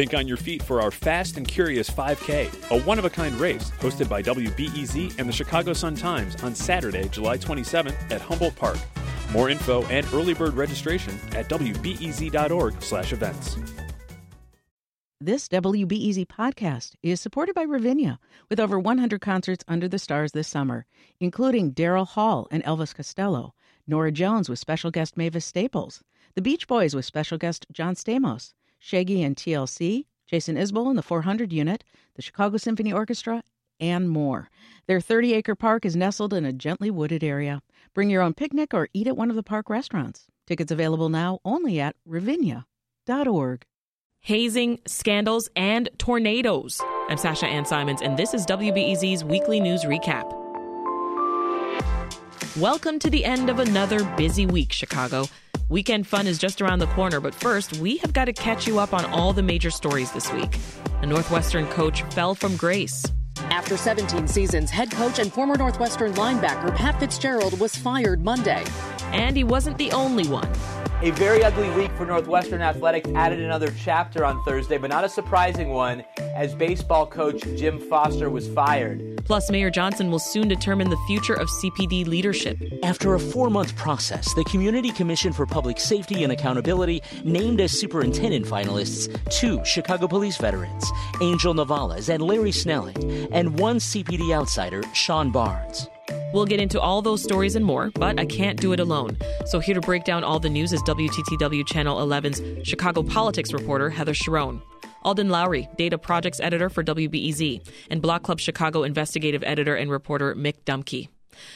Think on your feet for our Fast and Curious 5K, a one of a kind race hosted by WBEZ and the Chicago Sun Times on Saturday, July 27th at Humboldt Park. More info and early bird registration at wbez.org/events. This WBEZ podcast is supported by Ravinia, with over 100 concerts under the stars this summer, including Daryl Hall and Elvis Costello, Norah Jones with special guest Mavis Staples, The Beach Boys with special guest John Stamos, Shaggy and TLC, Jason Isbell and the 400 Unit, the Chicago Symphony Orchestra, and more. Their 30 acre park is nestled in a gently wooded area. Bring your own picnic or eat at one of the park restaurants. Tickets available now only at ravinia.org hazing, scandals, and tornadoes. I'm Sasha Ann Simons, and this is WBEZ's weekly news recap. Welcome to the end of another busy week, Chicago. Weekend fun is just around the corner, but first, we have got to catch you up on all the major stories this week. A Northwestern coach fell from grace. After 17 seasons, head coach and former Northwestern linebacker Pat Fitzgerald was fired Monday. And he wasn't the only one. A very ugly week for Northwestern Athletics added another chapter on Thursday, but not a surprising one, as baseball coach Jim Foster was fired. Plus, Mayor Johnson will soon determine the future of CPD leadership. After a four month process, the Community Commission for Public Safety and Accountability named as superintendent finalists two Chicago police veterans, Angel Novalez and Larry Snelling, and one CPD outsider, Sean Barnes. We'll get into all those stories and more, but I can't do it alone. So here to break down all the news is WTTW Channel 11's Chicago politics reporter Heather Cherone. Alden Loury, data projects editor for WBEZ, and Block Club Chicago investigative editor and reporter Mick Dumke.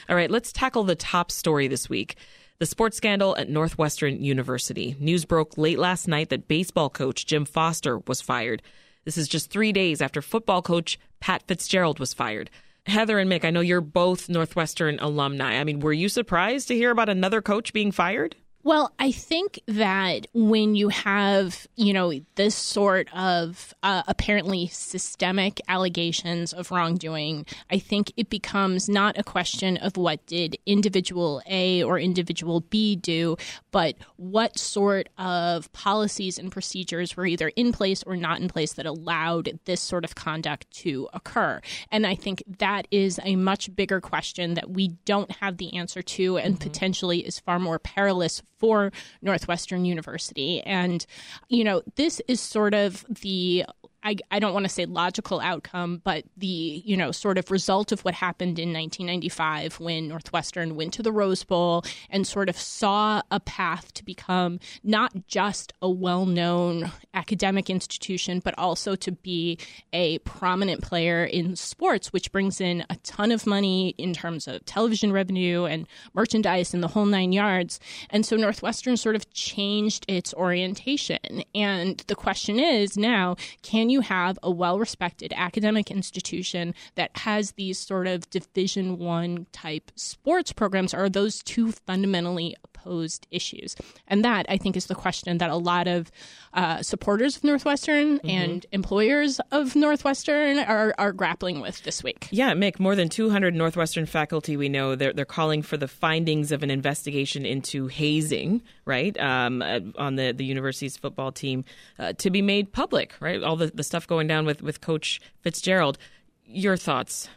All right, let's tackle the top story this week. The sports scandal at Northwestern University. News broke late last night that baseball coach Jim Foster was fired. This is just three days after football coach Pat Fitzgerald was fired. Heather and Mick, I know you're both Northwestern alumni. I mean, were you surprised to hear about another coach being fired? Well, I think that when you have, you know, this sort of uh, apparently systemic allegations of wrongdoing, I think it becomes not a question of what did individual A or individual B do, but what sort of policies and procedures were either in place or not in place that allowed this sort of conduct to occur. And I think that is a much bigger question that we don't have the answer to and mm-hmm. potentially is far more perilous for Northwestern University. And, you know, this is sort of the I, I don't want to say logical outcome, but the you know sort of result of what happened in 1995 when Northwestern went to the Rose Bowl and sort of saw a path to become not just a well-known academic institution, but also to be a prominent player in sports, which brings in a ton of money in terms of television revenue and merchandise and the whole nine yards. And so Northwestern sort of changed its orientation. And the question is now, can you you have a well-respected academic institution that has these sort of division 1 type sports programs are those two fundamentally opposed issues? And that i think is the question that a lot of uh, supporters of northwestern mm-hmm. and employers of northwestern are, are grappling with this week. Yeah mick more than 200 northwestern faculty we know they're, they're calling for the findings of an investigation into hazing right um, uh, on the, the university's football team uh, to be made public right? All the, the the stuff going down with, with Coach Fitzgerald. Your thoughts?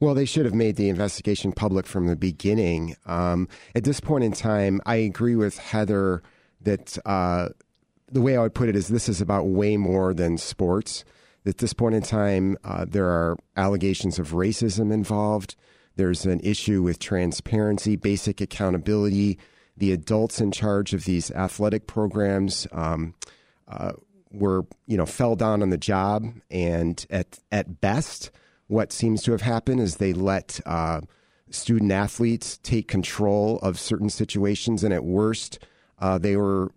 Well, they should have made the investigation public from the beginning. Um, at this point in time, I agree with Heather that uh, the way I would put it is this is about way more than sports. At this point in time, uh, there are allegations of racism involved. There's an issue with transparency, basic accountability. The adults in charge of these athletic programs um, uh, were you know fell down on the job, and at at best, what seems to have happened is they let uh, student athletes take control of certain situations, and at worst, uh, they were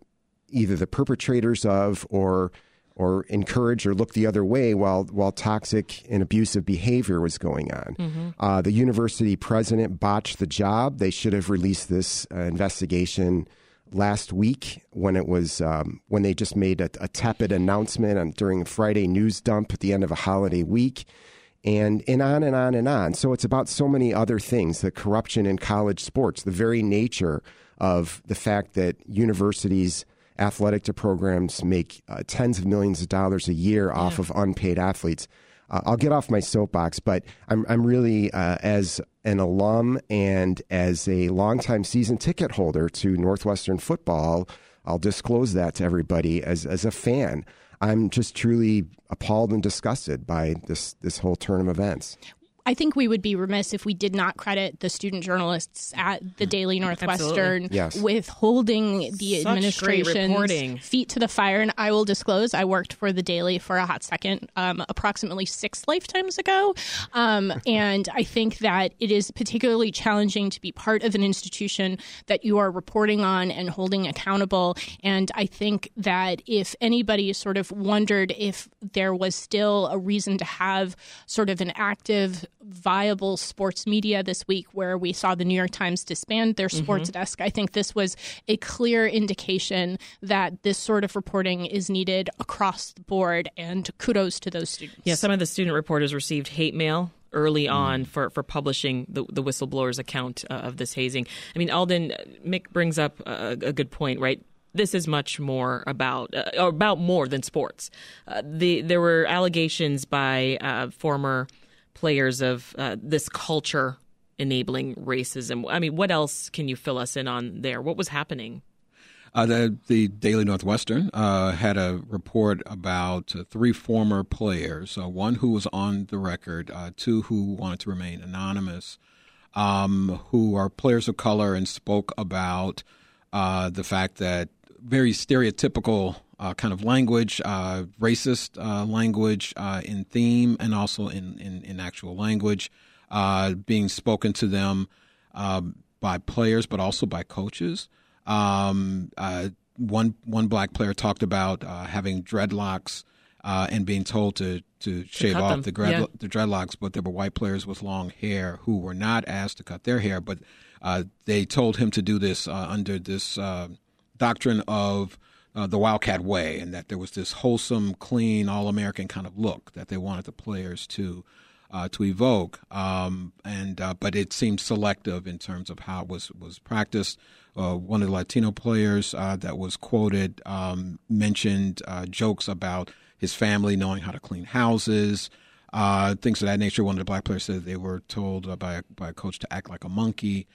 either the perpetrators of or or encourage or look the other way while while toxic and abusive behavior was going on. Mm-hmm. Uh, the university president botched the job. They should have released this uh, investigation last week when it was um, when they just made a, a tepid announcement on, during a Friday news dump at the end of a holiday week, and and on and on and on. So it's about so many other things: the corruption in college sports, the very nature of the fact that universities athletic programs make uh, tens of millions of dollars a year yeah. off of unpaid athletes. Uh, I'll get off my soapbox, but I'm I'm really uh, as an alum and as a longtime season ticket holder to Northwestern football. I'll disclose that to everybody as as a fan. I'm just truly appalled and disgusted by this this whole turn of events. I think we would be remiss if we did not credit the student journalists at the Daily Northwestern yes. with holding the Such administration's feet to the fire. And I will disclose, I worked for the Daily for a hot second, um, approximately six lifetimes ago. Um, and I think that it is particularly challenging to be part of an institution that you are reporting on and holding accountable. And I think that if anybody sort of wondered if there was still a reason to have sort of an active viable sports media this week where we saw the New York Times disband their mm-hmm. sports mm-hmm. desk. I think this was a clear indication that this sort of reporting is needed across the board, and kudos to those students. Yeah, some of the student reporters received hate mail early mm. on for, for publishing the, the whistleblower's account uh, of this hazing. I mean, Alden, Mick brings up a, a good point, right? this is much more about uh, about more than sports. Uh, the there were allegations by uh, former players of uh, this culture enabling racism. I mean, what else can you fill us in on there? What was happening? Uh, the, the Daily Northwestern uh, had a report about uh, three former players, uh, one who was on the record, uh, two who wanted to remain anonymous, um, who are players of color and spoke about uh, the fact that very stereotypical uh, kind of language, uh, racist uh, language uh, in theme and also in, in, in actual language uh, being spoken to them um, by players, but also by coaches. Um, uh, one one black player talked about having dreadlocks and being told to to shave to off the, dread, yeah. the dreadlocks, but there were white players with long hair who were not asked to cut their hair, but they told him to do this under this doctrine of uh, the Wildcat way, and that there was this wholesome, clean, all-American kind of look that they wanted the players to uh, to evoke. Um, and uh, but it seemed selective in terms of how it was was practiced. Uh, one of the Latino players uh, that was quoted um, mentioned uh, jokes about his family knowing how to clean houses. things of that nature. One of the black players said they were told by by a coach to act like a monkey.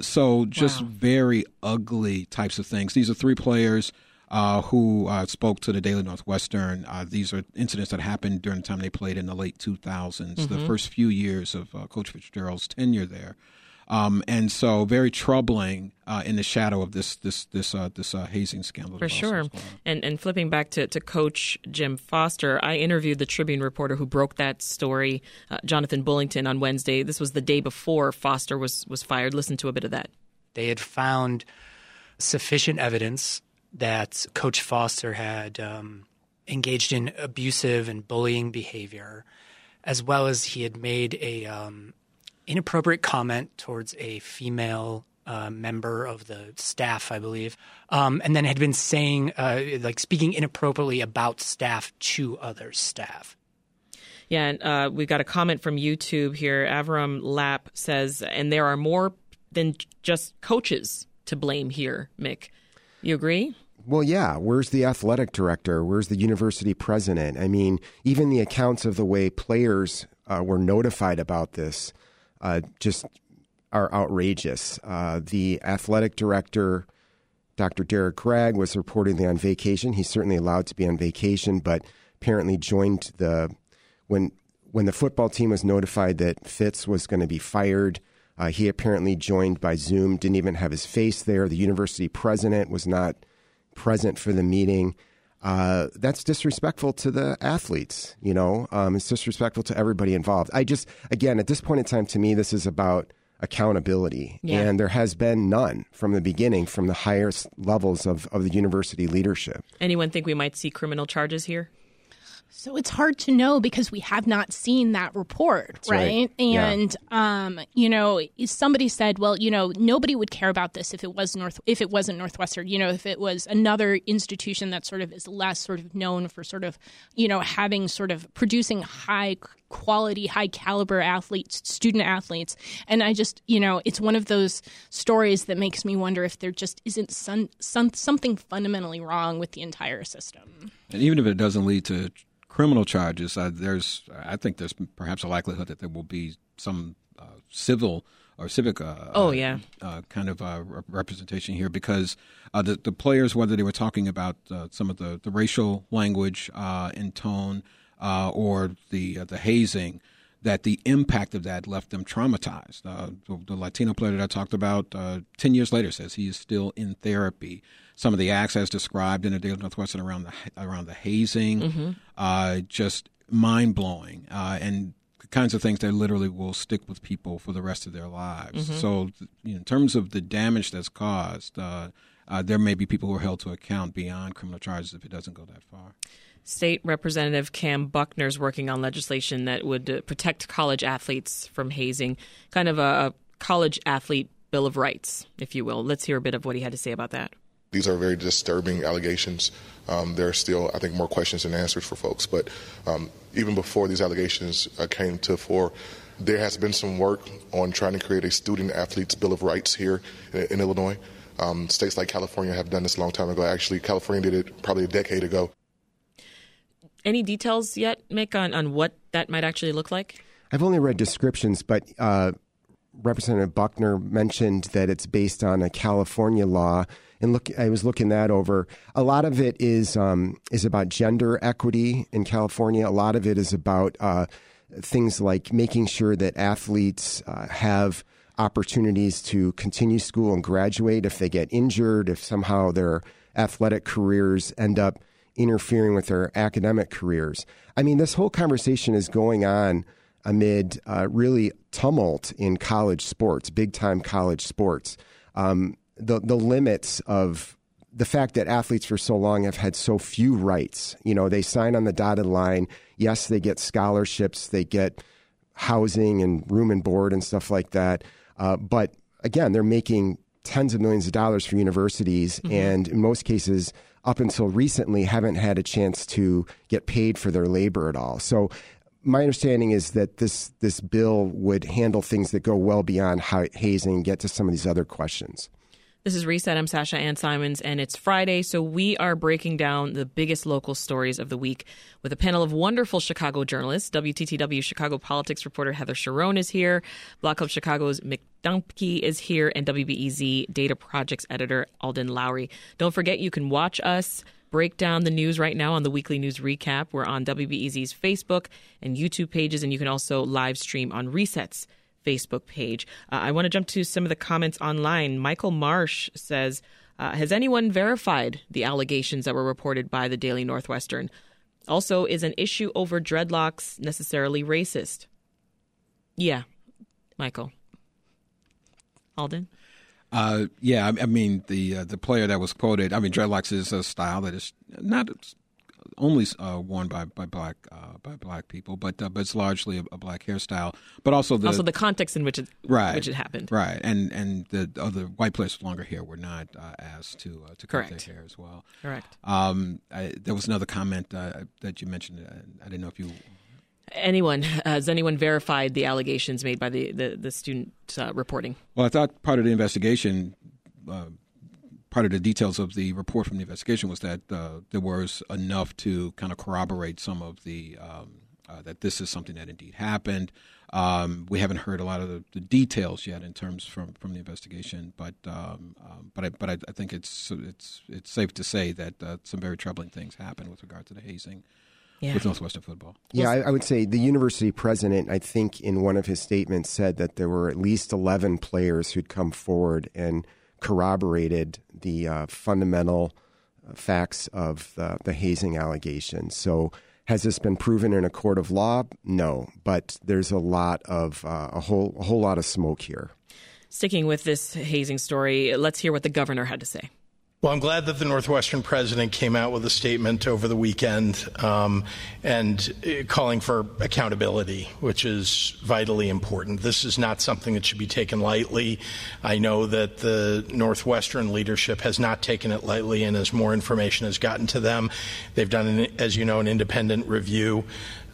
so just wow. very ugly types of things. These are three players uh, who uh, spoke to the Daily Northwestern. Uh, these are incidents that happened during the time they played in the late 2000s, mm-hmm. the first few years of uh, Coach Fitzgerald's tenure there. Um, and so, very troubling uh, in the shadow of this this this uh, this hazing scandal. For sure. And and flipping back to, to Coach Jim Foster, I interviewed the Tribune reporter who broke that story, Jonathan Bullington, on Wednesday. This was the day before Foster was was fired. Listen to a bit of that. They had found sufficient evidence that Coach Foster had um, engaged in abusive and bullying behavior, as well as he had made a um, inappropriate comment towards a female uh, member of the staff, I believe, um, and then had been saying, uh, like, speaking inappropriately about staff to other staff. Yeah, and uh, we got a comment from YouTube here. Avram Lapp says, and there are more than just coaches to blame here, Mick. You agree? Well, yeah. Where's the athletic director? Where's the university president? I mean, even the accounts of the way players uh, were notified about this uh, just are outrageous. Uh, the athletic director, Dr. Derrick Gragg, was reportedly on vacation. He's certainly allowed to be on vacation, but apparently joined the when when the football team was notified that Fitz was going to be fired. Uh, he apparently joined by Zoom, didn't even have his face there. The university president was not present for the meeting. Uh, that's disrespectful to the athletes. You know, um, it's disrespectful to everybody involved. I just, again, at this point in time, to me, this is about accountability, yeah. and there has been none from the beginning, from the highest levels of, of the university leadership. Anyone think we might see criminal charges here? So it's hard to know because we have not seen that report, right? right? And yeah. um, you know, somebody said, well, you know, nobody would care about this if it was North if it wasn't Northwestern, you know, if it was another institution that sort of is less sort of known for sort of, you know, having sort of producing high quality, high caliber athletes, student athletes. And I just, you know, it's one of those stories that makes me wonder if there just isn't some, some, something fundamentally wrong with the entire system. And even if it doesn't lead to criminal charges, uh, there's, I think there's perhaps a likelihood that there will be some uh, civil or civic uh, oh yeah. uh, kind of uh, representation here because uh, the the players whether they were talking about uh, some of the, the racial language uh, in tone or the the hazing that the impact of that left them traumatized. The, the, Latino player that I talked about ten years later says he is still in therapy. Some of the acts as described in the Daily Northwestern around the around the hazing, mm-hmm. just mind blowing, and kinds of things that literally will stick with people for the rest of their lives. Mm-hmm. So, you know, in terms of the damage that's caused, uh, uh, there may be people who are held to account beyond criminal charges if it doesn't go that far. State Representative Kam Buckner is working on legislation that would uh, protect college athletes from hazing, kind of a, college athlete bill of rights, if you will. Let's hear a bit of what he had to say about that. These are very disturbing allegations. Um, there are still, I think, more questions than answers for folks. But um, even before these allegations uh, came to fore, there has been some work on trying to create a student athletes bill of rights here in, in Illinois. Um, states like California have done this a long time ago. Actually, California did it probably a decade ago. Any details yet, Mick, on, on what that might actually look like? I've only read descriptions, but uh, Representative Buckner mentioned that it's based on a California law and look, I was looking that over. A lot of it is um, is about gender equity in California. A lot of it is about uh, things like making sure that athletes uh, have opportunities to continue school and graduate if they get injured, if somehow their athletic careers end up interfering with their academic careers. I mean, this whole conversation is going on amid uh, really tumult in college sports, big time college sports. Um, the the limits of the fact that athletes for so long have had so few rights. You know, they sign on the dotted line. Yes, they get scholarships, they get housing and room and board and stuff like that. Uh, but again, they're making tens of millions of dollars for universities, mm-hmm. and in most cases, up until recently, haven't had a chance to get paid for their labor at all. So. My understanding is that this this bill would handle things that go well beyond hazing and get to some of these other questions. This is Reset. I'm Sasha Ann Simons, and it's Friday, so we are breaking down the biggest local stories of the week with a panel of wonderful Chicago journalists. WTTW Chicago politics reporter Heather Cherone is here. Block Club Chicago's Mick is here, and WBEZ data projects editor Alden Loury. Don't forget, you can watch us break down the news right now on the weekly news recap. We're on WBEZ's Facebook and YouTube pages, and you can also live stream on Resets Facebook page. Uh, I want to jump to some of the comments online. Michael Marsh says, uh, Has anyone verified the allegations that were reported by the Daily Northwestern? Also, is an issue over dreadlocks necessarily racist? Yeah, Michael. Alden? Uh, yeah, I, I, mean the uh, the player that was quoted. I mean, dreadlocks is a style that is not only uh, worn by by black uh, by black people, but uh, but it's largely a, a, black hairstyle. But also the also the context in which it right, which it happened. Right, and and the other white players with longer hair were not uh, asked to uh, to cut Correct. their hair as well. Correct. Um, I, there was another comment uh, that you mentioned. I didn't know if you anyone has anyone verified the allegations made by the the, the student uh, reporting? Well, I thought part of the investigation uh, part of the details of the report from the investigation was that uh, there was enough to kind of corroborate some of the um, uh, that this is something that indeed happened. Um, we haven't heard a lot of the, the, details yet in terms from, from the investigation, but um, um but I, but I, I, think it's it's it's safe to say that uh, some very troubling things happened with regard to the hazing. Yeah. With Northwestern football. Yeah, I, I would say the university president, I think in one of his statements, said that there were at least 11 players who'd come forward and corroborated the uh, fundamental uh, facts of the, the hazing allegations. So, has this been proven in a court of law? No, but there's a lot of uh, a whole a whole lot of smoke here. Sticking with this hazing story, let's hear what the governor had to say. Well, I'm glad that the Northwestern president came out with a statement over the weekend um, and uh, calling for accountability, which is vitally important. This is not something that should be taken lightly. I know that the Northwestern leadership has not taken it lightly, and as more information has gotten to them, they've done, an, as you know, an independent review.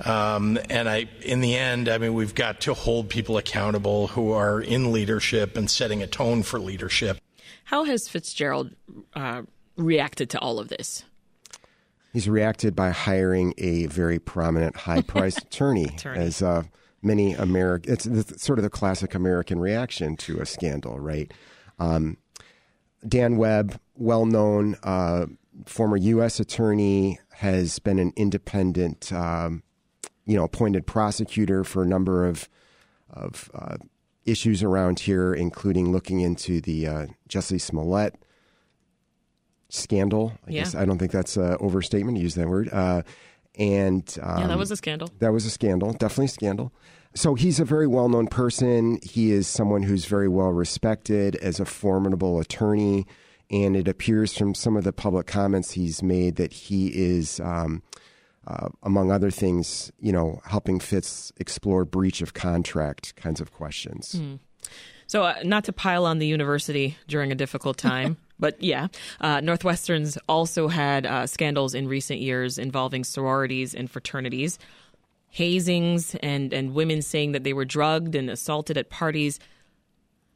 Um, and I, in the end, I mean, we've got to hold people accountable who are in leadership and setting a tone for leadership. How has Fitzgerald uh, reacted to all of this? He's reacted by hiring a very prominent, high-priced attorney, attorney, as uh, many American. It's, it's, sort of the classic American reaction to a scandal, right? Um, Dan Webb, well-known uh, former U.S. attorney, has been an independent, um, you know, appointed prosecutor for a number of of uh, issues around here, including looking into the uh, Jussie Smollett scandal. I yeah. guess I don't think that's an overstatement to use that word. Uh, and um, yeah, that was a scandal. That was a scandal, definitely a scandal. So he's a very well known person. He is someone who's very well respected as a formidable attorney. And it appears from some of the public comments he's made that he is um, uh, among other things, you know, helping Fitz explore breach of contract kinds of questions. Mm. So, uh, not to pile on the university during a difficult time, but yeah, uh, Northwestern's also had uh, scandals in recent years involving sororities and fraternities, hazings, and, and women saying that they were drugged and assaulted at parties.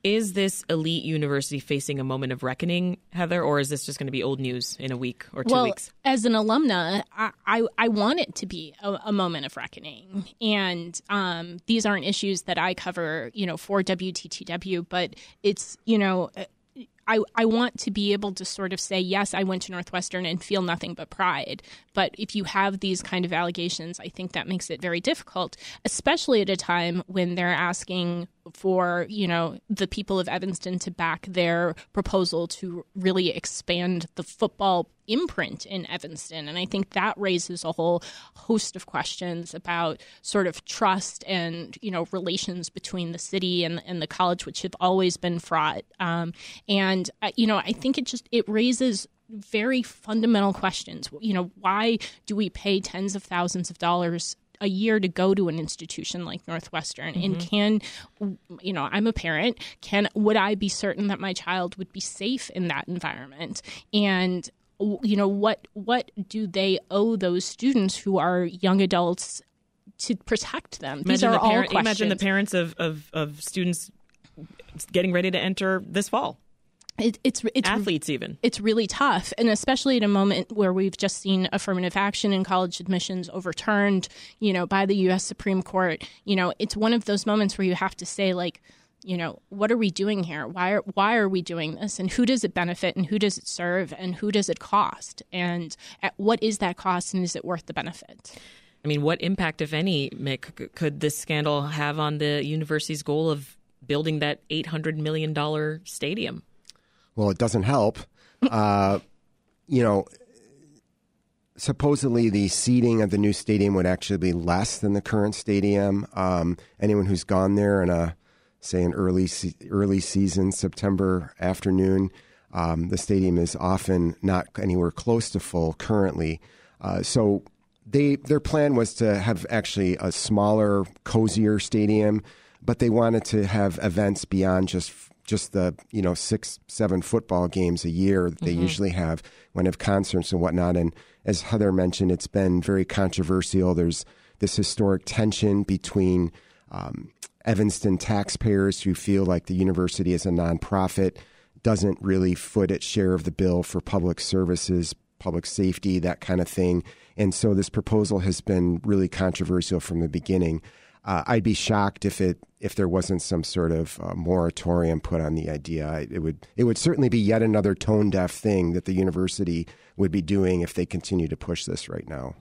Is this elite university facing a moment of reckoning, Heather, or is this just going to be old news in a week or two well, weeks? As an alumna, I, I, I want it to be a, a moment of reckoning. And um, these aren't issues that I cover, you know, for WTTW, but it's, you know, I, I want to be able to sort of say, yes, I went to Northwestern and feel nothing but pride. But if you have these kind of allegations, I think that makes it very difficult, especially at a time when they're asking for, you know, the people of Evanston to back their proposal to really expand the football imprint in Evanston. And I think that raises a whole host of questions about sort of trust and, you know, relations between the city and, and the college, which have always been fraught. Um, and, uh, you know, I think it just, it raises very fundamental questions. You know, why do we pay tens of thousands of dollars a year to go to an institution like Northwestern? Mm-hmm. And can, you know, I'm a parent. Can would I be certain that my child would be safe in that environment? And you know what what do they owe those students who are young adults to protect them? These are the all parent, questions. Imagine the parents of, of, of students getting ready to enter this fall. It, it's it's athletes even. It's really tough, and especially at a moment where we've just seen affirmative action in college admissions overturned, you know, by the U.S. Supreme Court. You know, it's one of those moments where you have to say, like, you know, what are we doing here? Why are why are we doing this? And who does it benefit? And who does it serve? And who does it cost? And what is that cost? And is it worth the benefit? I mean, what impact, if any, Mick, could this scandal have on the university's goal of building that eight hundred million dollar stadium? Well, it doesn't help. uh, you know, supposedly the seating of the new stadium would actually be less than the current stadium. Um, anyone who's gone there in a say an early early season September afternoon, um, the stadium is often not anywhere close to full currently. Uh, so they their plan was to have actually a smaller, cozier stadium, but they wanted to have events beyond just just the you know six seven football games a year that they mm-hmm. usually have when have concerts and whatnot. And as Heather mentioned, it's been very controversial. There's this historic tension between um, Evanston taxpayers who feel like the university as a nonprofit doesn't really foot its share of the bill for public services, public safety, that kind of thing. And so this proposal has been really controversial from the beginning. Uh, I'd be shocked if it if there wasn't some sort of uh, moratorium put on the idea. It would it would certainly be yet another tone deaf thing that the university would be doing if they continue to push this right now.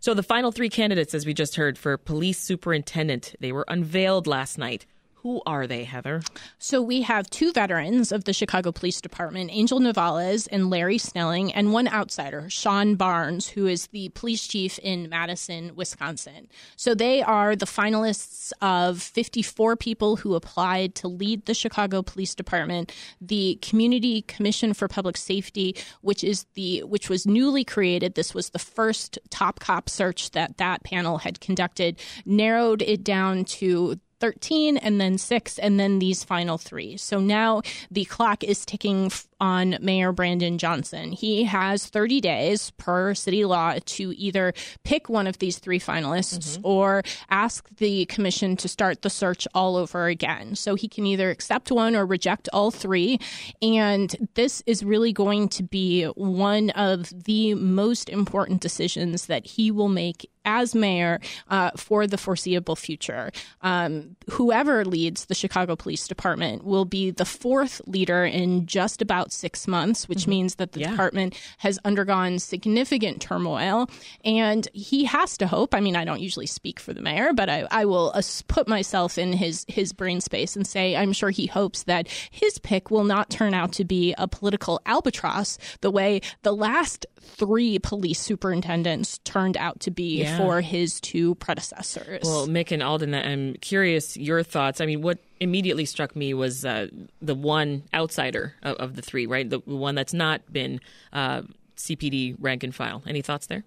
So the final three candidates, as we just heard, for police superintendent, they were unveiled last night. Who are they, Heather? So we have two veterans of the Chicago Police Department, Angel Novalez and Larry Snelling, and one outsider, Sean Barnes, who is the police chief in Madison, Wisconsin. So they are the finalists of 54 people who applied to lead the Chicago Police Department. The Community Commission for Public Safety, which is the which was newly created, this was the first top cop search that that panel had conducted, narrowed it down to 13 and then 6 and then these final 3. So now the clock is ticking on Mayor Brandon Johnson. He has 30 days per city law to either pick one of these three finalists mm-hmm. or ask the commission to start the search all over again. So he can either accept one or reject all three. And this is really going to be one of the most important decisions that he will make as mayor uh, for the foreseeable future. Um, whoever leads the Chicago Police Department will be the fourth leader in just about six months, which mm-hmm. means that the yeah. department has undergone significant turmoil. And he has to hope. I mean, I don't usually speak for the mayor, but I, I will put myself in his his brain space and say I'm sure he hopes that his pick will not turn out to be a political albatross the way the last three police superintendents turned out to be yeah. For his two predecessors. Well, Mick and Alden, I'm curious your thoughts. I mean, what immediately struck me was uh, the one outsider of, of, the three, right? The one that's not been uh, CPD rank and file. Any thoughts there?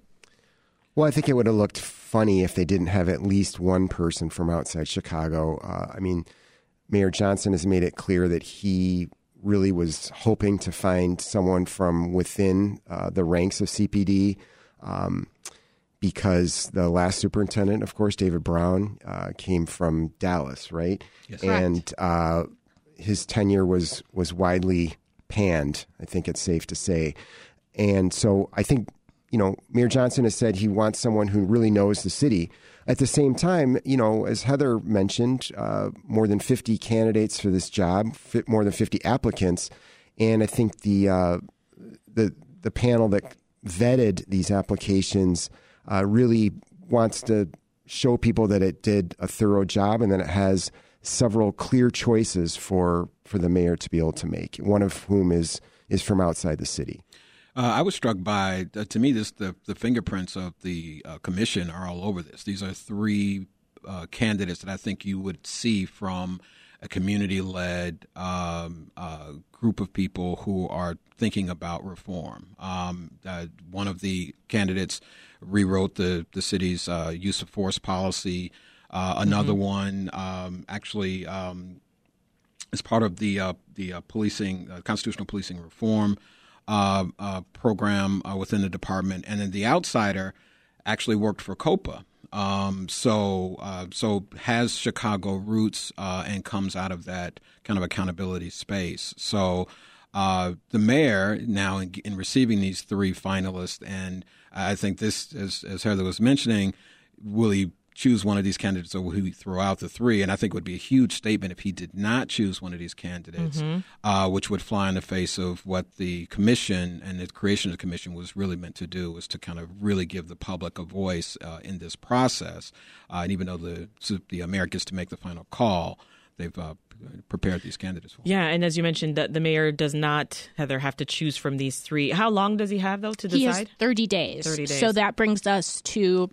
Well, I think it would have looked funny if they didn't have at least one person from outside Chicago. Uh, I mean, Mayor Johnson has made it clear that he really was hoping to find someone from within uh, the ranks of CPD. Um, because the last superintendent, of course, David Brown, uh, came from Dallas, right? Yes. And uh, his tenure was was widely panned. I think it's safe to say. And so I think you know, Mayor Johnson has said he wants someone who really knows the city. At the same time, you know, as Heather mentioned, uh, more than 50 candidates for this job, more than 50 applicants, and I think the uh, the the panel that vetted these applications uh, really wants to show people that it did a thorough job and that it has several clear choices for for the mayor to be able to make. One of whom is is from outside the city. Uh, I was struck by, uh, to me, this the, the fingerprints of the uh, commission are all over this. These are three uh, candidates that I think you would see from a community led um, uh, group of people who are thinking about reform. Um, uh, one of the candidates rewrote the, the city's use of force policy. another mm-hmm. one um, actually um, is part of the the policing constitutional policing reform uh, uh, program uh, within the department, and then the outsider actually worked for COPA. Um, so uh, so has Chicago roots uh, and comes out of that kind of accountability space. So uh, the mayor now in, in, receiving these three finalists, and I think this, as, as Heather was mentioning, really choose one of these candidates or he throw out the three. And I think it would be a huge statement if he did not choose one of these candidates, mm-hmm. uh, which would fly in the face of what the commission and the creation of the commission was really meant to do, was to kind of really give the public a voice uh, in this process. Uh, and even though the, the mayor gets to make the final call, they've uh, prepared these candidates for. Yeah, and as you mentioned, that the mayor does not Heather have to choose from these three. How long does he have though to decide? He has thirty days. Thirty days. So that brings us to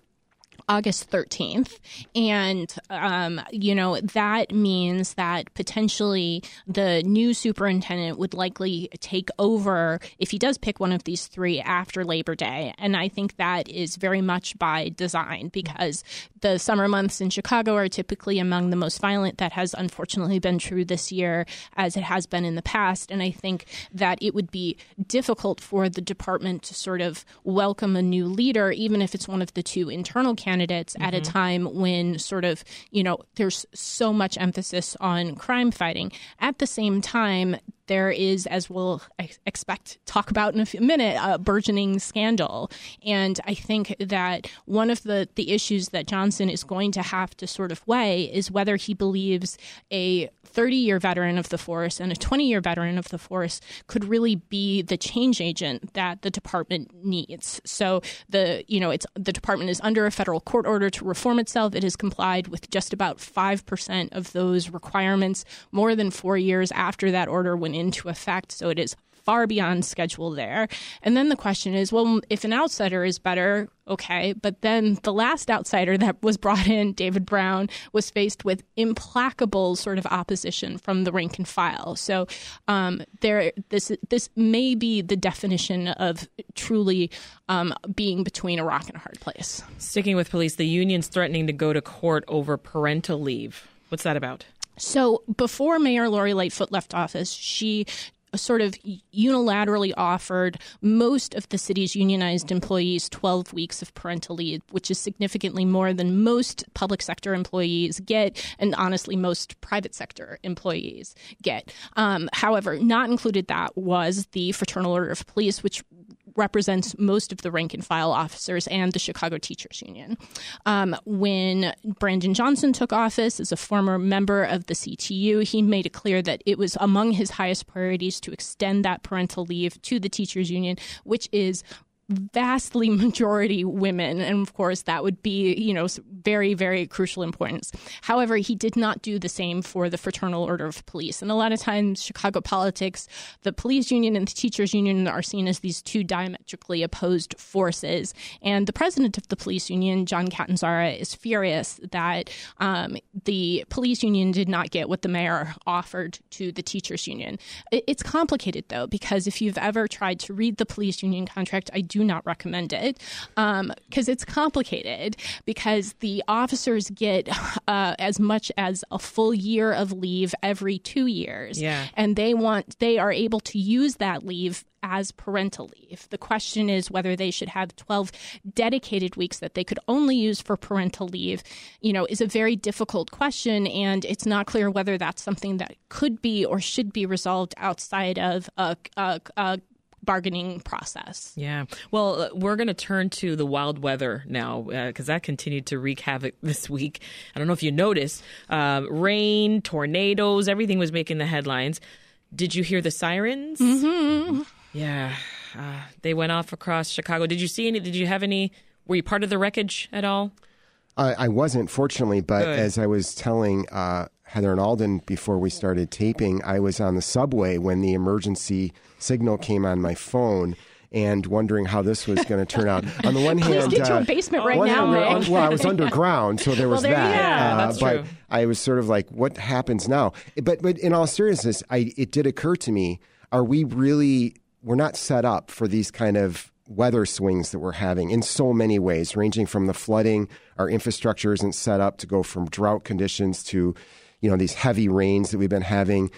August 13th. And, um, you know, that means that potentially the new superintendent would likely take over if he does pick one of these three after Labor Day. And I think that is very much by design because the summer months in Chicago are typically among the most violent. That has unfortunately been true this year, as it has been in the past. And I think that it would be difficult for the department to sort of welcome a new leader, even if it's one of the two internal candidates candidates mm-hmm. at a mm-hmm. time when sort of, you know, there's so much emphasis on crime fighting. At the same time, there is, as we'll expect, talk about in a minute, a burgeoning scandal. And I think that one of the, the issues that Johnson is going to have to sort of weigh is whether he believes a 30 year veteran of the force and a 20 year veteran of the force could really be the change agent that the department needs. So the you know it's the department is under a federal court order to reform itself. It has complied with just about five percent of those requirements more than four years after that order went into effect. So it is far beyond schedule there. And then the question is, well, if an outsider is better, okay. But then the last outsider that was brought in, David Brown, was faced with implacable sort of opposition from the rank and file. So um, there, this this may be the definition of truly um, being between a rock and a hard place. Sticking with police, the union's threatening to go to court over parental leave. What's that about? So before Mayor Lori Lightfoot left office, she sort of unilaterally offered most of the city's unionized employees 12 weeks of parental leave, which is significantly more than most public sector employees get, and honestly, most private sector employees get. Um, however, not included that was the Fraternal Order of Police, which represents most of the rank and file officers and the Chicago Teachers Union. Um, when Brandon Johnson took office as a former member of the CTU, he made it clear that it was among his highest priorities to extend that parental leave to the Teachers Union, which is vastly majority women. And of course that would be you know very very crucial importance. However he did not do the same for the fraternal order of police. And a lot of times chicago politics the police union and the teachers union are seen as these two diametrically opposed forces. And the president of the police union john catanzara is furious that um, the police union did not get what the mayor offered to the teachers union. It's complicated though because if you've ever tried to read the police union contract i do not recommend it because um, it's complicated because the officers get uh, as much as a full year of leave every two years. Yeah. And they want, they are able to use that leave as parental leave. The question is whether they should have 12 dedicated weeks that they could only use for parental leave, you know, is a very difficult question. And it's not clear whether that's something that could be or should be resolved outside of a, a, a bargaining process. Yeah. Well, uh, we're going to turn to the wild weather now because uh, that continued to wreak havoc this week. I don't know if you noticed uh, rain, tornadoes, everything was making the headlines. Did you hear the sirens? Mm-hmm. Yeah. Uh, they went off across Chicago. Did you see any? Did you have any? Were you part of the wreckage at all? I wasn't, fortunately, but Good. as I was telling uh, Heather and Alden before we started taping, I was on the subway when the emergency signal came on my phone and wondering how this was going to turn out. On the one Please hand, get to uh, a basement right now, hand, Ray. well, I was underground, so there was Well, there that. Yeah, Uh, that's but true. I was sort of like, what happens now? But but in all seriousness, I it did occur to me: Are we really? We're not set up for these kind of weather swings that we're having in so many ways, ranging from the flooding. Our infrastructure isn't set up to go from drought conditions to, you know, these heavy rains that we've been having.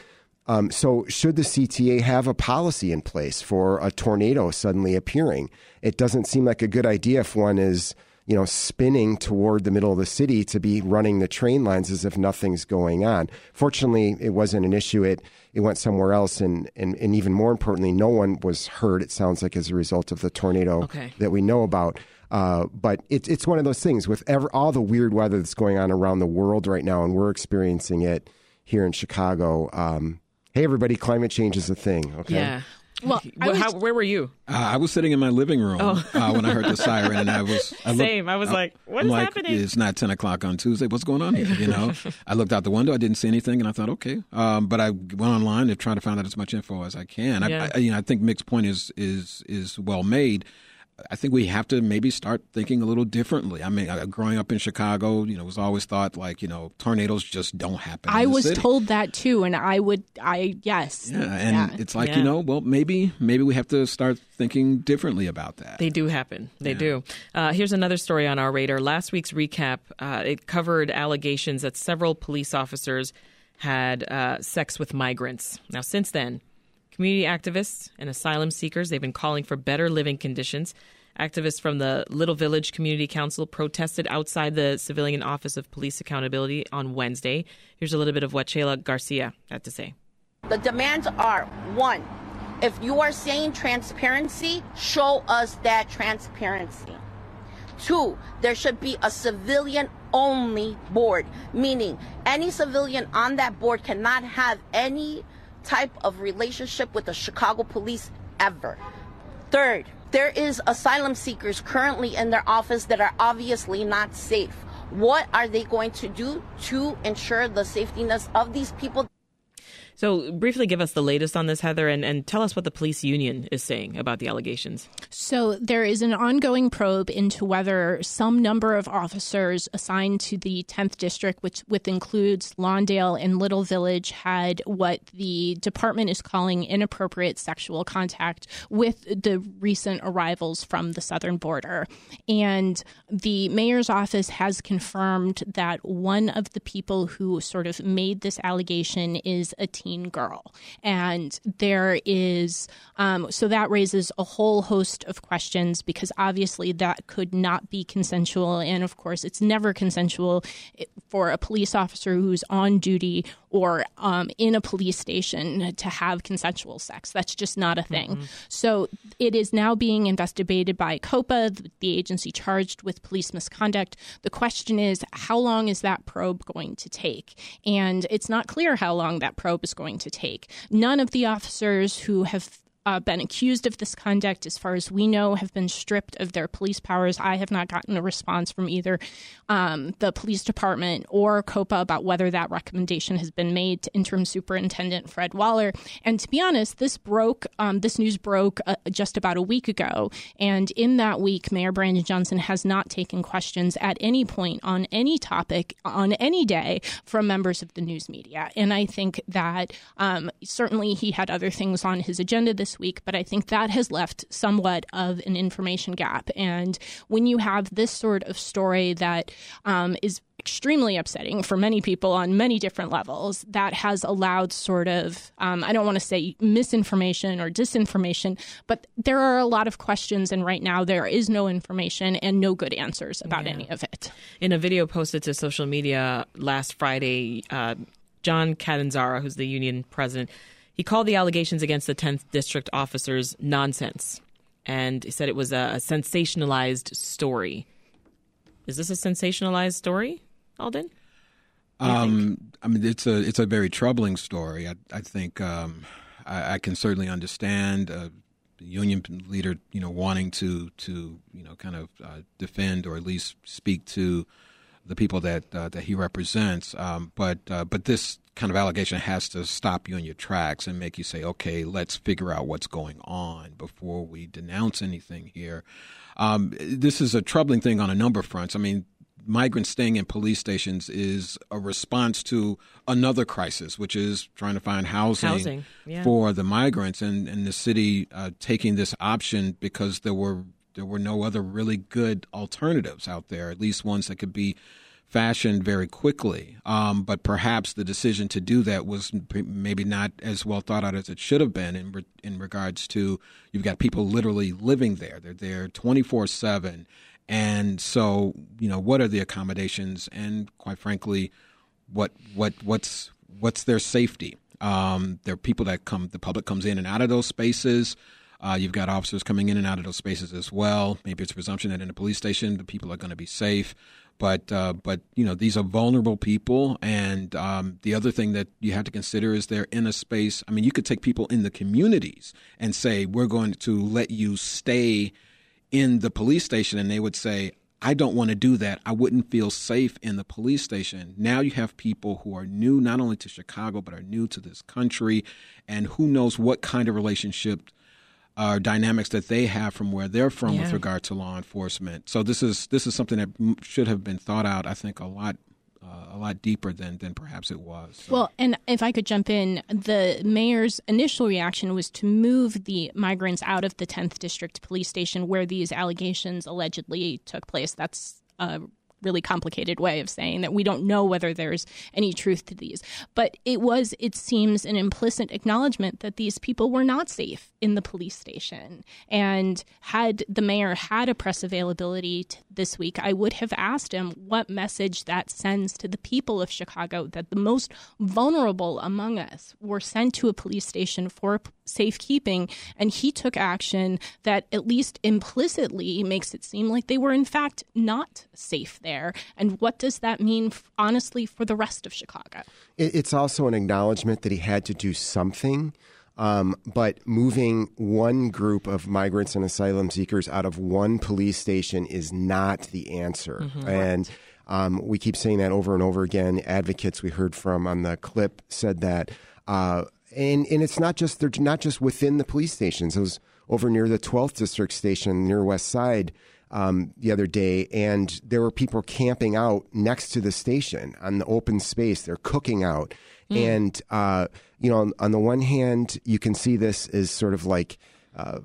Um, so, should the CTA have a policy in place for a tornado suddenly appearing? It doesn't seem like a good idea if one is, you know, spinning toward the middle of the city to be running the train lines as if nothing's going on. Fortunately, it wasn't an issue. It it went somewhere else, and and, and even more importantly, no one was hurt. It sounds like as a result of the tornado Okay. that we know about. Uh, but it's it's one of those things with ever, all the weird weather that's going on around the world right now, and we're experiencing it here in Chicago. Um, hey, everybody, climate change is a thing. Okay. Yeah. Well, Well, was- how, where were you? Uh, I was sitting in my living room uh, when I heard the siren, and I was I looked- Same. I was like, what I'm is like, happening? It's not ten o'clock on Tuesday. What's going on here? You know, I looked out the window. I didn't see anything, and I thought, okay. Um, but I went online to try to find out as much info as I can. Yeah. I, I, you know, I think Mick's point is is is well made. I think we have to maybe start thinking a little differently. I mean, uh, growing up in Chicago, you know, it was always thought like you know tornadoes just don't happen. in I the was city. told that too, and I would, I yes, Yeah, and it's like Yeah. you know, well, maybe maybe we have to start thinking differently about that. They do happen. They do. Uh, here's another story on our radar. Last week's recap uh, it covered allegations that several police officers had uh, sex with migrants. Now, since then, community activists and asylum seekers they've been calling for better living conditions. Activists from the Little Village Community Council protested outside the Civilian Office of Police Accountability on Wednesday. Here's a little bit of what Sheila Garcia had to say. The demands are one, if you are saying transparency, show us that transparency. Two, there should be a civilian only board, meaning any civilian on that board cannot have any type of relationship with the Chicago police ever. Third, there is asylum seekers currently in their office that are obviously not safe. What are they going to do to ensure the safetyness of these people? So, briefly give us the latest on this, Heather, and, and tell us what the police union is saying about the allegations. So, there is an ongoing probe into whether some number of officers assigned to the 10th district, which, which includes Lawndale and Little Village, had what the department is calling inappropriate sexual contact with the recent arrivals from the southern border. And the mayor's office has confirmed that one of the people who sort of made this allegation is a teen girl. And there is, um, so that raises a whole host of questions because obviously that could not be consensual. And of course, it's never consensual for a police officer who's on duty or um, in a police station to have consensual sex. That's just not a thing. Mm-hmm. So it is now being investigated by COPA, the agency charged with police misconduct. The question is, how long is that probe going to take? And it's not clear how long that probe is going to take. None of the officers who have uh, been accused of this conduct, as far as we know, have been stripped of their police powers. I have not gotten a response from either um, the police department or COPA about whether that recommendation has been made to interim superintendent Fred Waller. And to be honest, this broke, um, this news broke uh, just about a week ago. And in that week, Mayor Brandon Johnson has not taken questions at any point on any topic on any day from members of the news media. And I think that um, certainly he had other things on his agenda this week, but I think that has left somewhat of an information gap. And when you have this sort of story that um, is extremely upsetting for many people on many different levels, that has allowed sort of, um, I don't want to say misinformation or disinformation, but there are a lot of questions. And right now, there is no information and no good answers about yeah. any of it. In a video posted to social media last Friday, uh, John Catanzara, who's the union president, he called the allegations against the 10th district officers nonsense and he said it was a, sensationalized story. Is this a sensationalized story, Alden? Um, I mean, it's a it's a very troubling story. I, I think um, I, I, can certainly understand a union leader, you know, wanting to to you know kind of uh, defend or at least speak to the people that uh, that he represents. Um, but uh, but this kind of allegation has to stop you in your tracks and make you say, okay, let's figure out what's going on before we denounce anything here. Um, this is a troubling thing on a number of fronts. I mean, migrants staying in police stations is a response to another crisis, which is trying to find housing, housing. Yeah. for the migrants, and, and the city uh, taking this option because there were there were no other really good alternatives out there, at least ones that could be fashioned very quickly. Um, but perhaps the decision to do that was maybe not as well thought out as it should have been in re- in regards to you've got people literally living there. They're there 24 7. And so, you know, what are the accommodations and quite frankly, what what what's what's their safety? Um, there are people that come, the public comes in and out of those spaces. Uh, you've got officers coming in and out of those spaces as well. Maybe it's a presumption that in a police station, the people are going to be safe. But uh, but you know these are vulnerable people, and um, the other thing that you have to consider is they're in a space. I mean, you could take people in the communities and say we're going to let you stay in the police station, and they would say, I don't want to do that. I wouldn't feel safe in the police station. Now you have people who are new not only to Chicago, but are new to this country, and who knows what kind of relationship uh, dynamics that they have from where they're from yeah. with regard to law enforcement. So this is this is something that should have been thought out. I think a lot. Uh, a lot deeper than, than perhaps it was. So. Well, and if I could jump in, the mayor's initial reaction was to move the migrants out of the 10th District Police Station where these allegations allegedly took place. That's a really complicated way of saying that we don't know whether there's any truth to these. But it was, it seems, an implicit acknowledgement that these people were not safe in the police station. And had the mayor had a press availability t- this week, I would have asked him what message that sends to the people of Chicago that the most vulnerable among us were sent to a police station for safekeeping. And he took action that at least implicitly makes it seem like they were, in fact, not safe there. And what does that mean, honestly, for the rest of Chicago? It's also an acknowledgement that he had to do something. Um, but moving one group of migrants and asylum seekers out of one police station is not the answer. Mm-hmm. And um, we keep saying that over and over again. Advocates we heard from on the clip said that. Uh, and, and it's not just they're not just within the police stations. It was over near the 12th district station near West Side um, the other day, and there were people camping out next to the station on the open space. They're cooking out, mm. and uh, you know, on, on, the one hand, you can see this as sort of like. Uh,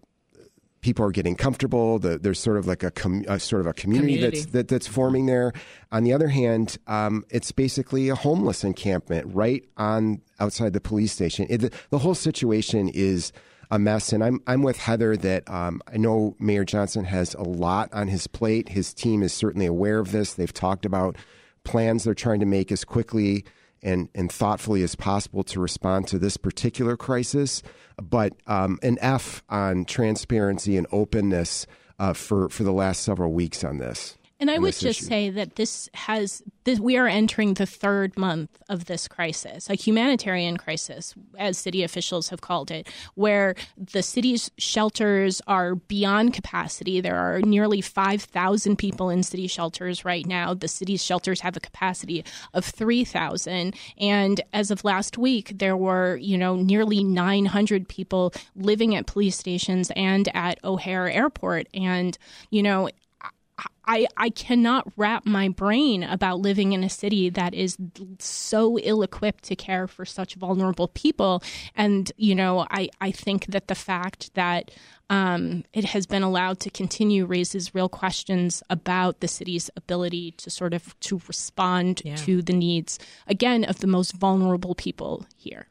people are getting comfortable. The, there's sort of like a, com, a, sort of a community, community, that's that, that's forming there. On the other hand, um, it's basically a homeless encampment right on outside the police station. It, the, the, whole situation is a mess. And I'm I'm with Heather that um, I know Mayor Johnson has a lot on his plate. His team is certainly aware of this. They've talked about plans they're trying to make as quickly and, and thoughtfully as possible to respond to this particular crisis. But um, an F on transparency and openness uh, for for the last several weeks on this. And I would just issue. say that this has this, we are entering the third month of this crisis, a humanitarian crisis, as city officials have called it, where the city's shelters are beyond capacity. There are nearly 5,000 people in city shelters right now. The city's shelters have a capacity of 3,000. And as of last week, there were, you know, nearly 900 people living at police stations and at O'Hare Airport. And, you know, I, I cannot wrap my brain about living in a city that is so ill equipped to care for such vulnerable people. And, you know, I, I think that the fact that um, it has been allowed to continue raises real questions about the city's ability to sort of to respond yeah. to the needs again of the most vulnerable people here.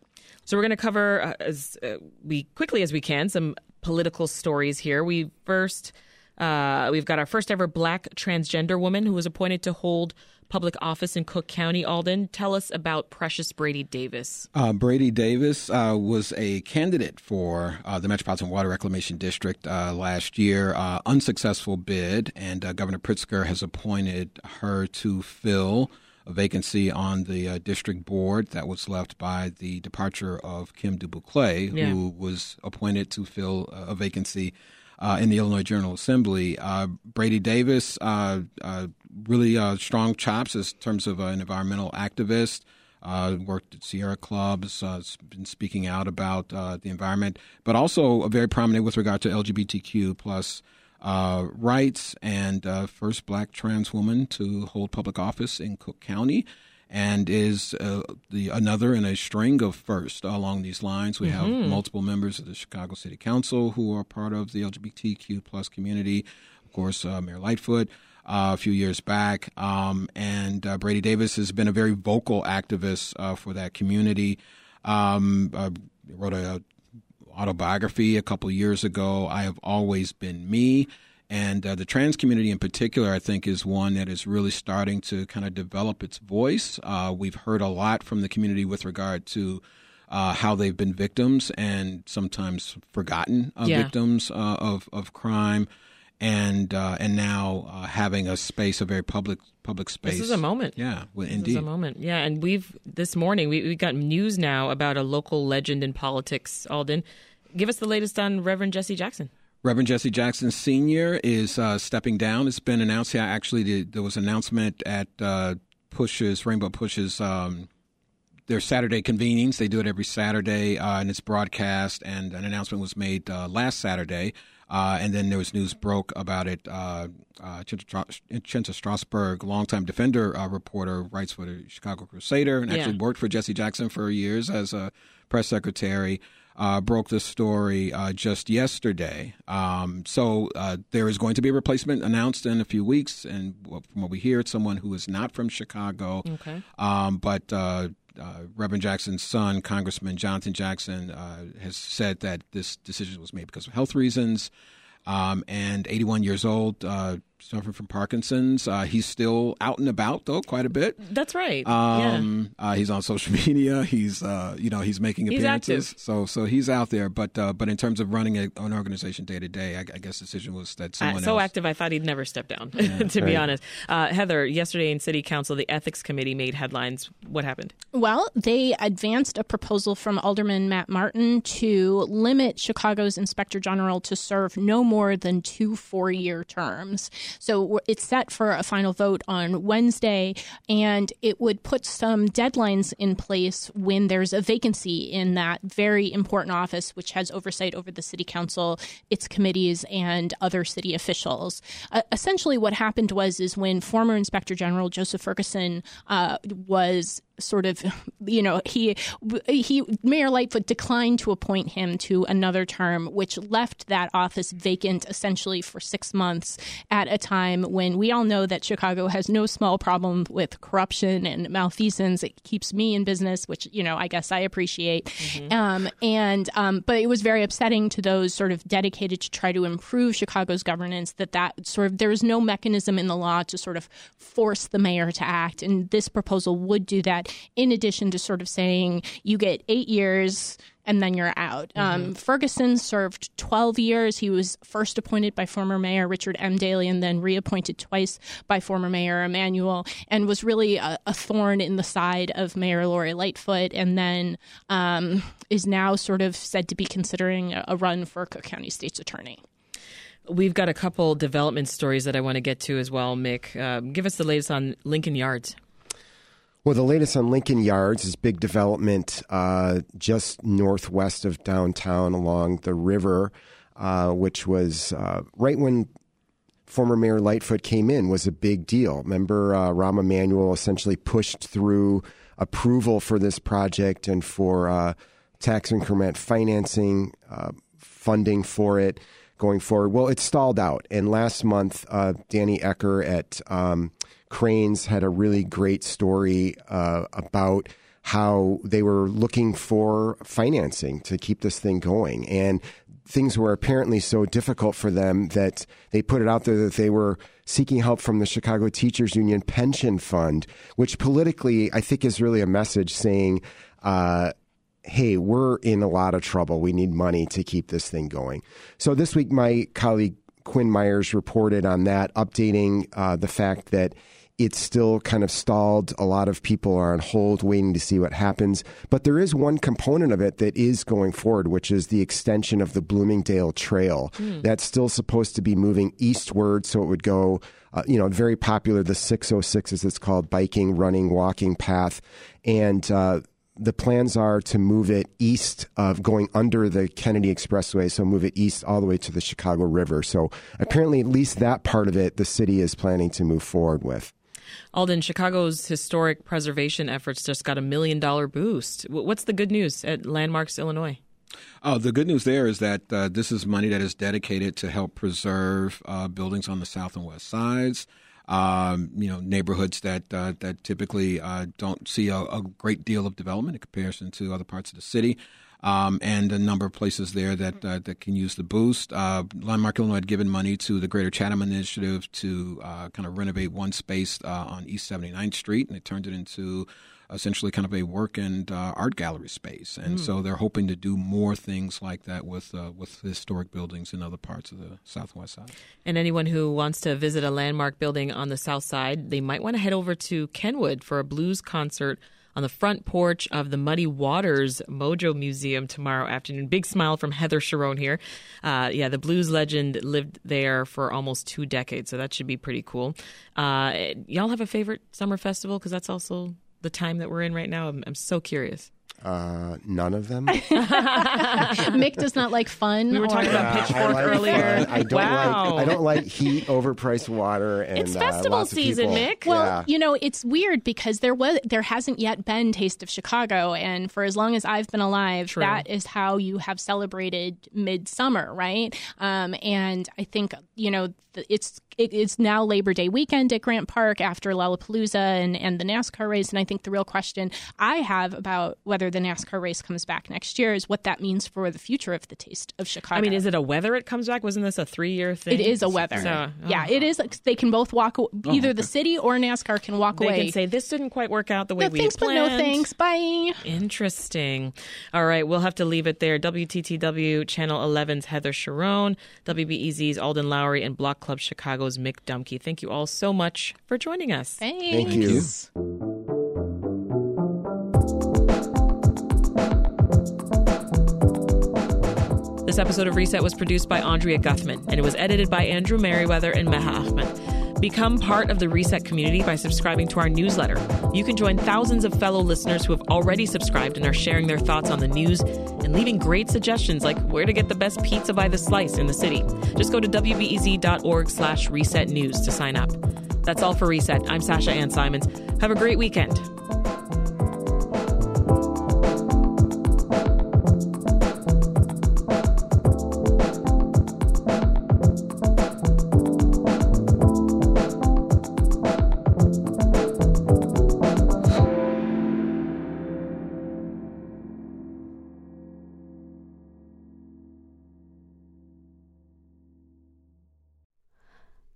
So we're going to cover uh, as uh, we quickly as we can some political stories here. We first uh, we've got our first ever black transgender woman who was appointed to hold public office in Cook County. Alden, tell us about Precious Brady Davis. Uh, Brady Davis uh, was a candidate for uh, the Metropolitan Water Reclamation District uh, last year. Uh, unsuccessful bid, and uh, Governor Pritzker has appointed her to fill a vacancy on the district board that was left by the departure of Kim Du Buclet, yeah. who was appointed to fill a vacancy in the Illinois General Assembly. Uh, Brady Davis, uh, uh really uh, strong chops in terms of an environmental activist. Uh, worked at Sierra Clubs, has been speaking out about the environment, but also very prominent with regard to LGBTQ plus rights and first black trans woman to hold public office in Cook County and is uh, the another in a string of first along these lines. We mm-hmm. have multiple members of the Chicago City Council who are part of the LGBTQ plus community. Of course, uh, Mayor Lightfoot. Uh, a few years back, um, and uh, Brady Davis has been a very vocal activist uh, for that community. Um, wrote a autobiography a couple years ago. I have always been me. And uh, the trans community in particular, I think, is one that is really starting to kind of develop its voice. Uh, we've heard a lot from the community with regard to uh, how they've been victims and sometimes forgotten uh, yeah. victims uh, of, of crime. And uh, and now having a space, a very public public space. This is a moment. Yeah, well, indeed. This is a moment. Yeah, and we've this morning we we got news now about a local legend in politics. Alden, give us the latest on Reverend Jesse Jackson. Reverend Jesse Jackson Sr. is uh, stepping down. It's been announced. Yeah, actually, there was an announcement at uh, Push's Rainbow Push's um, their Saturday convenings. They do it every Saturday, uh, and it's broadcast. And an announcement was made uh, last Saturday, uh, and then there was news broke about it. Uh, uh, Chinta Strausberg, longtime defender reporter, writes for the Chicago Crusader, and actually yeah. worked for Jesse Jackson for years as a press secretary. Uh, broke this story uh, just yesterday. Um, so uh, there is going to be a replacement announced in a few weeks, and from what we hear, it's someone who is not from Chicago. Okay. Um, but uh, uh, Reverend Jackson's son, Congressman Jonathan Jackson, uh, has said that this decision was made because of health reasons. Um, and 81 years old, uh, suffering from Parkinson's. Uh, he's still out and about though, quite a bit. That's right. Um, yeah. uh, he's on social media. He's uh, you know he's making appearances. He's so so he's out there. But uh, but in terms of running a, an organization day to day, I guess the decision was that someone so else. active. I thought he'd never step down. Yeah, to right. be honest, uh, Heather. Yesterday in City Council, the Ethics Committee made headlines. What happened? Well, they advanced a proposal from Alderman Matt Martin to limit Chicago's Inspector General to serve no more than two four year terms. So it's set for a final vote on Wednesday, and it would put some deadlines in place when there's a vacancy in that very important office, which has oversight over the city council, its committees, and other city officials. Uh, essentially, what happened was is when former Inspector General Joseph Ferguson uh, was sort of, you know, he he Mayor Lightfoot declined to appoint him to another term, which left that office vacant essentially for six months at a time when we all know that Chicago has no small problem with corruption and malfeasance. It keeps me in business, which you know I guess I appreciate. Mm-hmm. Um, and um, but it was very upsetting to those sort of dedicated to try to improve Chicago's governance that that sort of there is no mechanism in the law to sort of force the mayor to act, and this proposal would do that in addition to sort of saying you get eight years and then you're out. Mm-hmm. Um, Ferguson served 12 years. He was first appointed by former Mayor Richard M. Daley and then reappointed twice by former Mayor Emanuel and was really a, a thorn in the side of Mayor Lori Lightfoot and then um, is now sort of said to be considering a, a run for Cook County State's Attorney. We've got a couple development stories that I want to get to as well, Mick. Uh, give us the latest on Lincoln Yards. Well, the latest on Lincoln Yards is big development uh, just northwest of downtown along the river, uh, which was uh, right when former Mayor Lightfoot came in was a big deal. Remember, uh, Rahm Emanuel essentially pushed through approval for this project and for uh, tax increment financing, uh, funding for it going forward. Well, it stalled out. And last month, uh, Danny Ecker at um, Crain's had a really great story uh, about how they were looking for financing to keep this thing going. And things were apparently so difficult for them that they put it out there that they were seeking help from the Chicago Teachers Union Pension Fund, which politically I think is really a message saying, uh, hey, we're in a lot of trouble. We need money to keep this thing going. So this week, my colleague Quinn Myers reported on that, updating uh, the fact that it's still kind of stalled. A lot of people are on hold waiting to see what happens. But there is one component of it that is going forward, which is the extension of the Bloomingdale Trail. Mm. That's still supposed to be moving eastward, so it would go, uh, you know, very popular, the 606 as it's called, biking, running, walking path. And, uh, the plans are to move it east of going under the Kennedy Expressway, so move it east all the way to the Chicago River. So apparently, at least that part of it, the city is planning to move forward with. Alden, Chicago's historic preservation efforts just got a million dollar boost. What's the good news at Landmarks, Illinois? Oh, the good news there is that uh, this is money that is dedicated to help preserve uh, buildings on the south and west sides. Um, you know, neighborhoods that uh, that typically uh, don't see a, a, great deal of development in comparison to other parts of the city um, and a number of places there that uh, that can use the boost. Uh, Landmark Illinois had given money to the Greater Chatham Initiative to uh, kind of renovate one space uh, on East 79th Street, and it turned it into essentially kind of a work and uh, art gallery space. And mm. so they're hoping to do more things like that with uh, with historic buildings in other parts of the southwest side. And anyone who wants to visit a landmark building on the south side, they might want to head over to Kenwood for a blues concert on the front porch of the Muddy Waters Mojo Museum tomorrow afternoon. Big smile from Heather Cherone here. Uh, yeah, the blues legend lived there for almost two decades, so that should be pretty cool. Uh, y'all have a favorite summer festival? Because that's also the time that we're in right now. I'm, I'm so curious. Uh, none of them. Mick does not like fun. We were talking or- about I Pitchfork like earlier. fun. I don't wow. like. I don't like heat, overpriced water, and It's uh, festival lots season, people. Mick. Well, Yeah. you know, it's weird because there was there hasn't yet been Taste of Chicago, and for as long as I've been alive, True. that is how you have celebrated midsummer, right? Um, and I think you know th- it's it, it's now Labor Day weekend at Grant Park after Lollapalooza and and the NASCAR race, and I think the real question I have about whether the NASCAR race comes back next year is what that means for the future of the Taste of Chicago. I mean, is it a weather it comes back? Wasn't this a three year thing? It is a weather. So, yeah, oh. it is. They can both walk. aw- Either the city or NASCAR can walk They away. can say this didn't quite work out the way no we thanks, had but no thanks. Bye. Interesting. All right, we'll have to leave it there. WTTW Channel 11's Heather Cherone, WBEZ's Alden Loury, and Block Club Chicago's Mick Dumke. Thank you all so much for joining us. Thanks. Thank you. This episode of Reset was produced by Andrea Guthman, and it was edited by Andrew Merriweather and Meha Ahmed. Become part of the Reset community by subscribing to our newsletter. You can join thousands of fellow listeners who have already subscribed and are sharing their thoughts on the news and leaving great suggestions like where to get the best pizza by the slice in the city. Just go to wbez.org slash reset news to sign up. That's all for Reset. I'm Sasha Ann Simons. Have a great weekend.